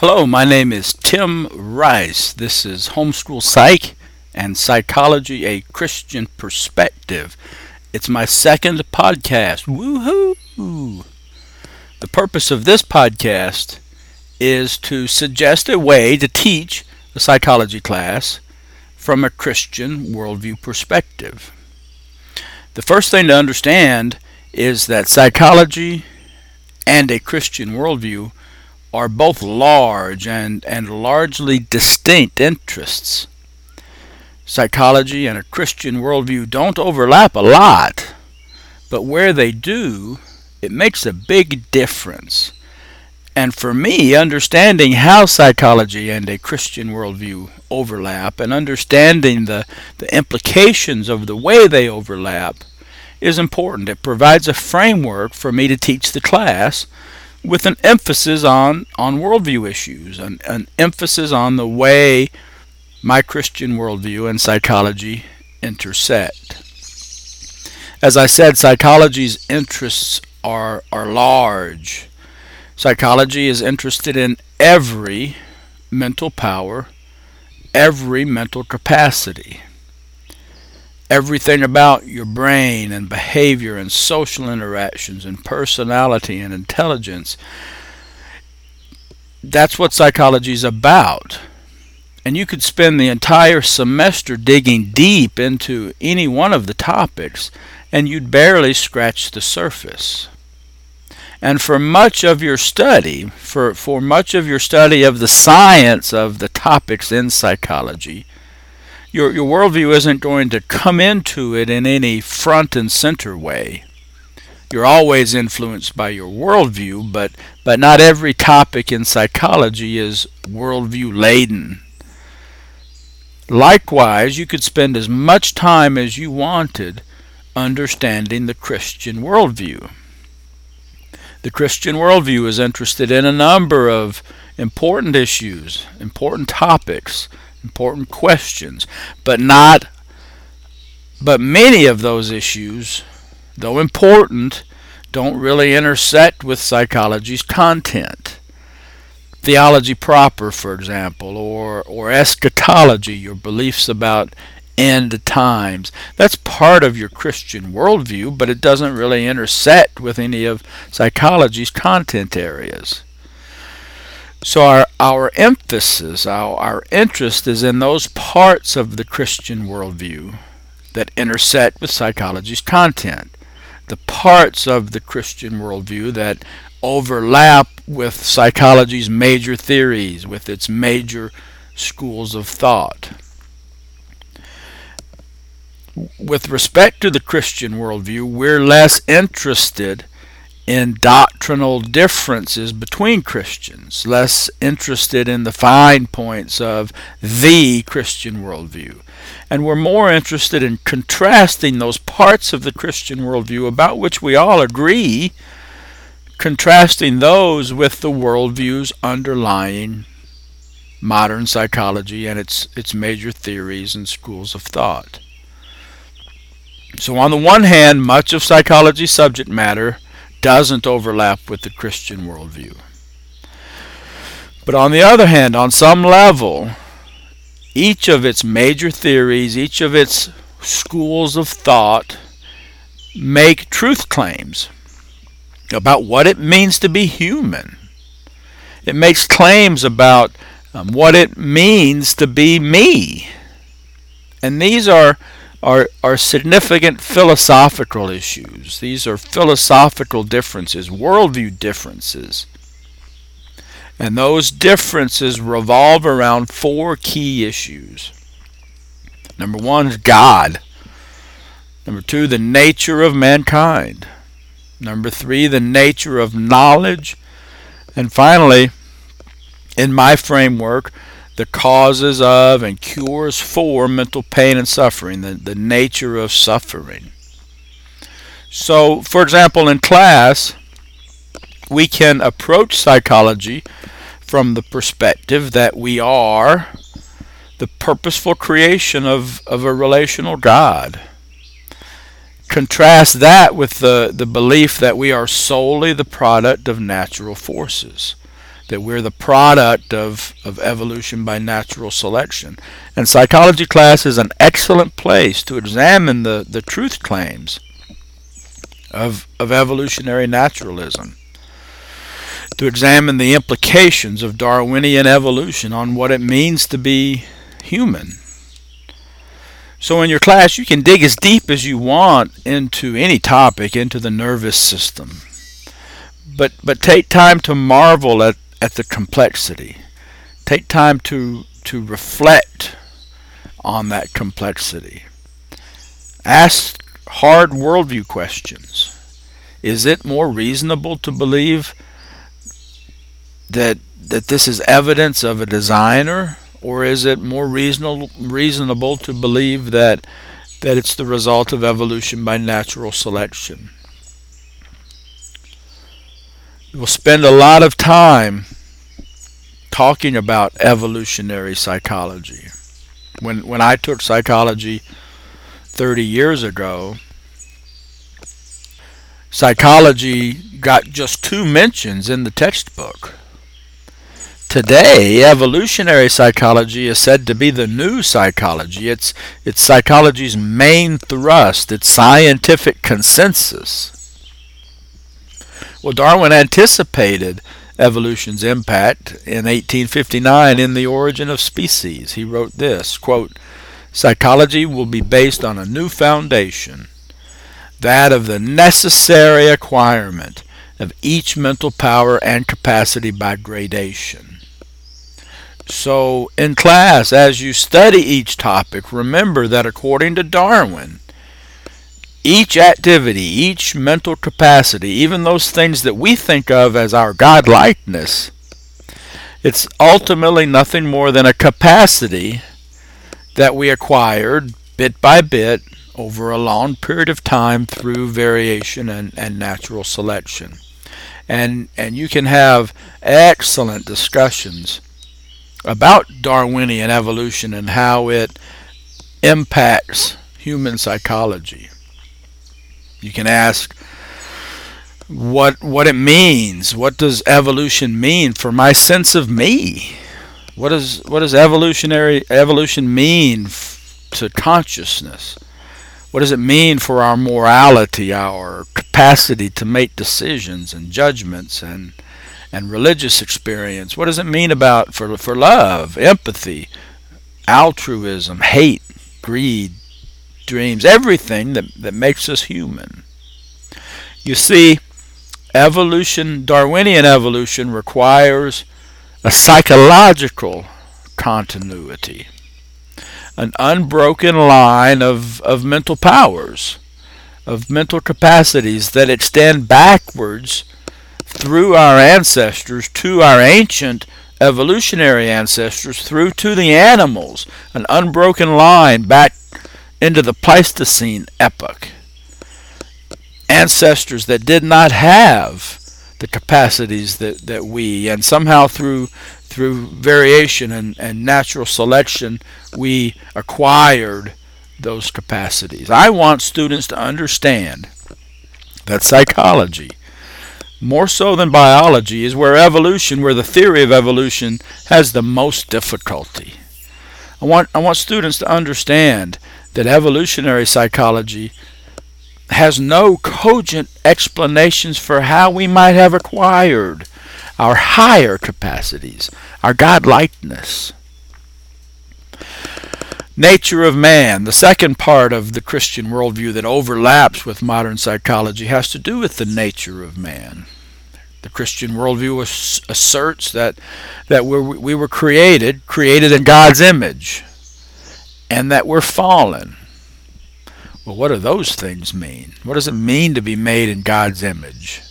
Hello, my name is Tim Rice. This is Homeschool Psych and Psychology, a Christian Perspective. It's my second podcast. Woohoo! The purpose of this podcast is to suggest a way to teach the psychology class from a Christian worldview perspective. The first thing to understand is that psychology and a Christian worldview are both large and, and largely distinct interests. Psychology and a Christian worldview don't overlap a lot, but where they do, it makes a big difference. And for me, understanding how psychology and a Christian worldview overlap and understanding the, the implications of the way they overlap is important. It provides a framework for me to teach the class with an emphasis on, on worldview issues, an, an emphasis on the way my Christian worldview and psychology intersect. As I said, psychology's interests are, are large. Psychology is interested in every mental power, every mental capacity everything about your brain and behavior and social interactions and personality and intelligence. That's what psychology is about. And you could spend the entire semester digging deep into any one of the topics, and you'd barely scratch the surface. And for much of your study, for, for much of your study of the science of the topics in psychology, your your worldview isn't going to come into it in any front and center way. You're always influenced by your worldview, but but not every topic in psychology is worldview laden. Likewise, you could spend as much time as you wanted understanding the Christian worldview. The Christian worldview is interested in a number of important issues, important topics important questions, but not but many of those issues, though important, don't really intersect with psychology's content. Theology proper, for example, or, or eschatology, your beliefs about end times. That's part of your Christian worldview, but it doesn't really intersect with any of psychology's content areas. So our, our emphasis, our, our interest is in those parts of the Christian worldview that intersect with psychology's content, the parts of the Christian worldview that overlap with psychology's major theories, with its major schools of thought. With respect to the Christian worldview, we're less interested in doctrinal differences between Christians, less interested in the fine points of the Christian worldview. And we're more interested in contrasting those parts of the Christian worldview about which we all agree, contrasting those with the worldviews underlying modern psychology and its, its major theories and schools of thought. So, on the one hand, much of psychology's subject matter doesn't overlap with the Christian worldview. But on the other hand, on some level, each of its major theories, each of its schools of thought make truth claims about what it means to be human. It makes claims about um, what it means to be me. And these are are, are significant philosophical issues. These are philosophical differences, worldview differences. And those differences revolve around four key issues. Number one is God. Number two, the nature of mankind. Number three, the nature of knowledge. And finally, in my framework, the causes of and cures for mental pain and suffering, the, the nature of suffering. So, for example, in class, we can approach psychology from the perspective that we are the purposeful creation of, of a relational God. Contrast that with the, the belief that we are solely the product of natural forces that we're the product of, of evolution by natural selection. And psychology class is an excellent place to examine the, the truth claims of, of evolutionary naturalism, to examine the implications of Darwinian evolution on what it means to be human. So in your class, you can dig as deep as you want into any topic, into the nervous system. But, but take time to marvel at, at the complexity. Take time to, to reflect on that complexity. Ask hard worldview questions. Is it more reasonable to believe that that this is evidence of a designer, or is it more reasonable reasonable to believe that that it's the result of evolution by natural selection? We'll spend a lot of time talking about evolutionary psychology. When when I took psychology 30 years ago, psychology got just two mentions in the textbook. Today, evolutionary psychology is said to be the new psychology. It's, it's psychology's main thrust, its scientific consensus. Well, Darwin anticipated evolution's impact in 1859 in The Origin of Species. He wrote this, quote, Psychology will be based on a new foundation that of the necessary acquirement of each mental power and capacity by gradation. So, in class, as you study each topic, remember that according to Darwin, each activity, each mental capacity, even those things that we think of as our godlikeness, it's ultimately nothing more than a capacity that we acquired bit by bit over a long period of time through variation and, and natural selection. And, and you can have excellent discussions about Darwinian evolution and how it impacts human psychology. You can ask what what it means. What does evolution mean for my sense of me? What does what does evolutionary evolution mean f- to consciousness? What does it mean for our morality, our capacity to make decisions and judgments and and religious experience? What does it mean about for for love, empathy, altruism, hate, greed, dreams, everything that, that makes us human? You see, evolution, Darwinian evolution requires a psychological continuity an unbroken line of, of mental powers, of mental capacities that extend backwards through our ancestors to our ancient evolutionary ancestors through to the animals, an unbroken line back into the Pleistocene epoch. Ancestors that did not have the capacities that, that we, and somehow through through variation and, and natural selection, we acquired those capacities. I want students to understand that psychology, more so than biology, is where evolution, where the theory of evolution has the most difficulty. I want, I want students to understand that evolutionary psychology has no cogent explanations for how we might have acquired our higher capacities, our godlikeness. Nature of man, the second part of the Christian worldview that overlaps with modern psychology, has to do with the nature of man. The Christian worldview asserts that, that we're, we were created, created in God's image, and that we're fallen. Well, what do those things mean? What does it mean to be made in God's image?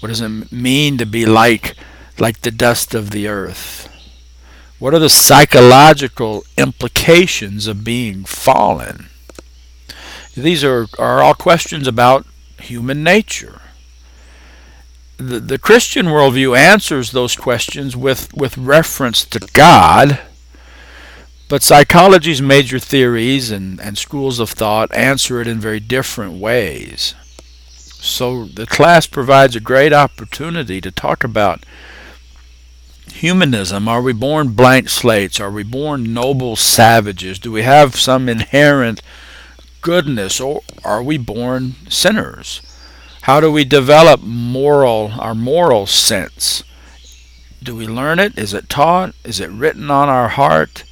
What does it mean to be like like the dust of the earth? What are the psychological implications of being fallen? These are, are all questions about human nature. The, the Christian worldview answers those questions with, with reference to God, but psychology's major theories and, and schools of thought answer it in very different ways. So the class provides a great opportunity to talk about humanism? Are we born blank slates? Are we born noble savages? Do we have some inherent goodness or are we born sinners? How do we develop moral our moral sense? Do we learn it? Is it taught? Is it written on our heart?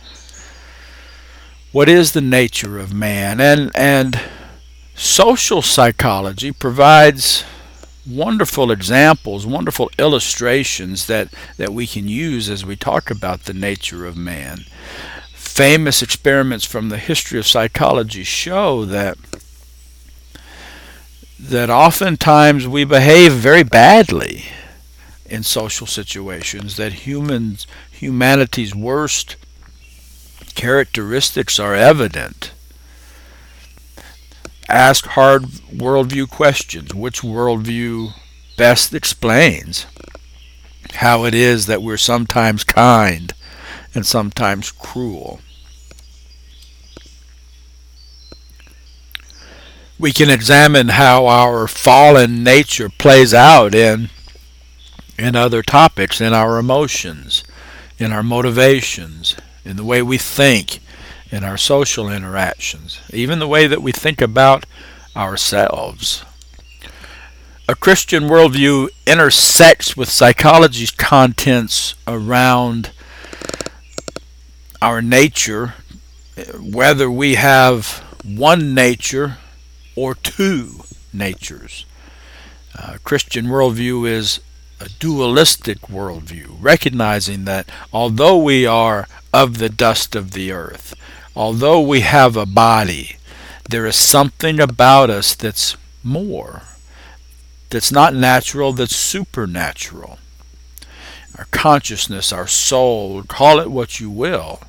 What is the nature of man? And and social psychology provides wonderful examples, wonderful illustrations that, that we can use as we talk about the nature of man. Famous experiments from the history of psychology show that that oftentimes we behave very badly in social situations, that humans humanity's worst characteristics are evident ask hard worldview questions. Which worldview best explains how it is that we're sometimes kind and sometimes cruel? We can examine how our fallen nature plays out in in other topics, in our emotions, in our motivations, in the way we think, in our social interactions, even the way that we think about ourselves. A Christian worldview intersects with psychology's contents around our nature, whether we have one nature or two natures. Uh, Christian worldview is a dualistic worldview, recognizing that although we are of the dust of the earth, although we have a body, there is something about us that's more, that's not natural, that's supernatural. Our consciousness, our soul, call it what you will.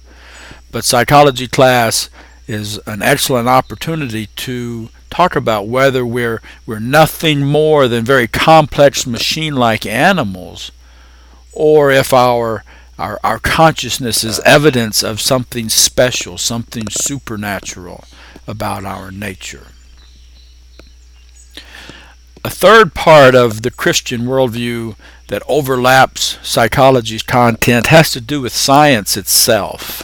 But psychology class is an excellent opportunity to talk about whether we're we're nothing more than very complex machine-like animals or if our our, our consciousness is evidence of something special, something supernatural about our nature. A third part of the Christian worldview that overlaps psychology's content has to do with science itself.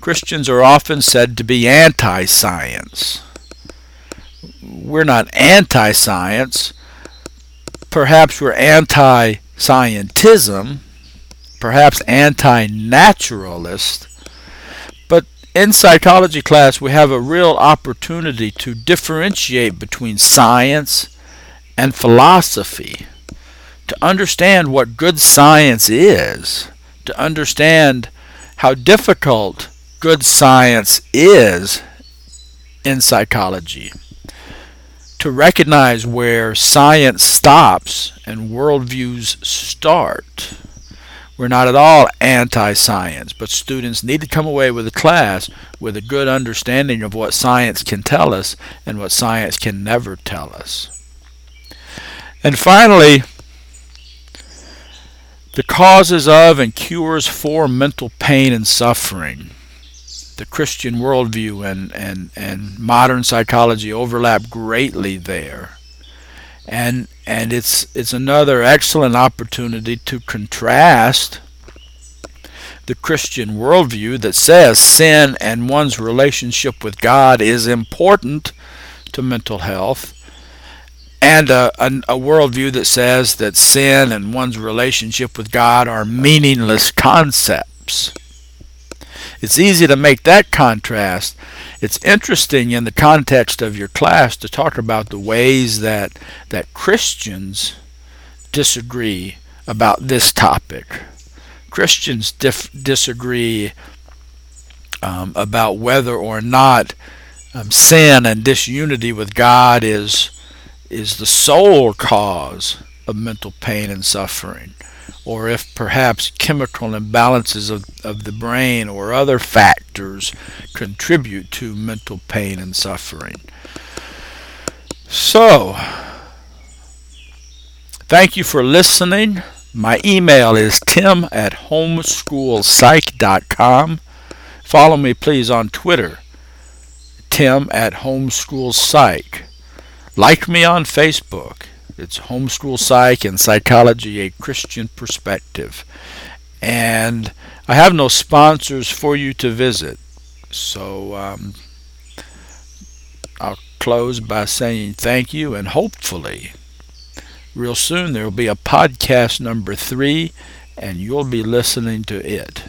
Christians are often said to be anti science. We're not anti science. Perhaps we're anti scientism, perhaps anti-naturalist, but in psychology class we have a real opportunity to differentiate between science and philosophy, to understand what good science is, to understand how difficult good science is in psychology to recognize where science stops and worldviews start. We're not at all anti-science, but students need to come away with a class with a good understanding of what science can tell us and what science can never tell us. And finally, the causes of and cures for mental pain and suffering. The Christian worldview and, and, and modern psychology overlap greatly there and and it's it's another excellent opportunity to contrast the Christian worldview that says sin and one's relationship with God is important to mental health, and a, a, a worldview that says that sin and one's relationship with God are meaningless concepts. It's easy to make that contrast it's interesting in the context of your class to talk about the ways that that Christians disagree about this topic. Christians dif- disagree um, about whether or not um, sin and disunity with God is is the sole cause of mental pain and suffering or if perhaps chemical imbalances of, of the brain or other factors contribute to mental pain and suffering. So, thank you for listening. My email is tim at homeschoolpsych.com. Follow me, please, on Twitter, tim at homeschoolpsych. Like me on Facebook It's Homeschool Psych and Psychology, a Christian Perspective. And I have no sponsors for you to visit. So um, I'll close by saying thank you and hopefully real soon there will be a podcast number three and you'll be listening to it.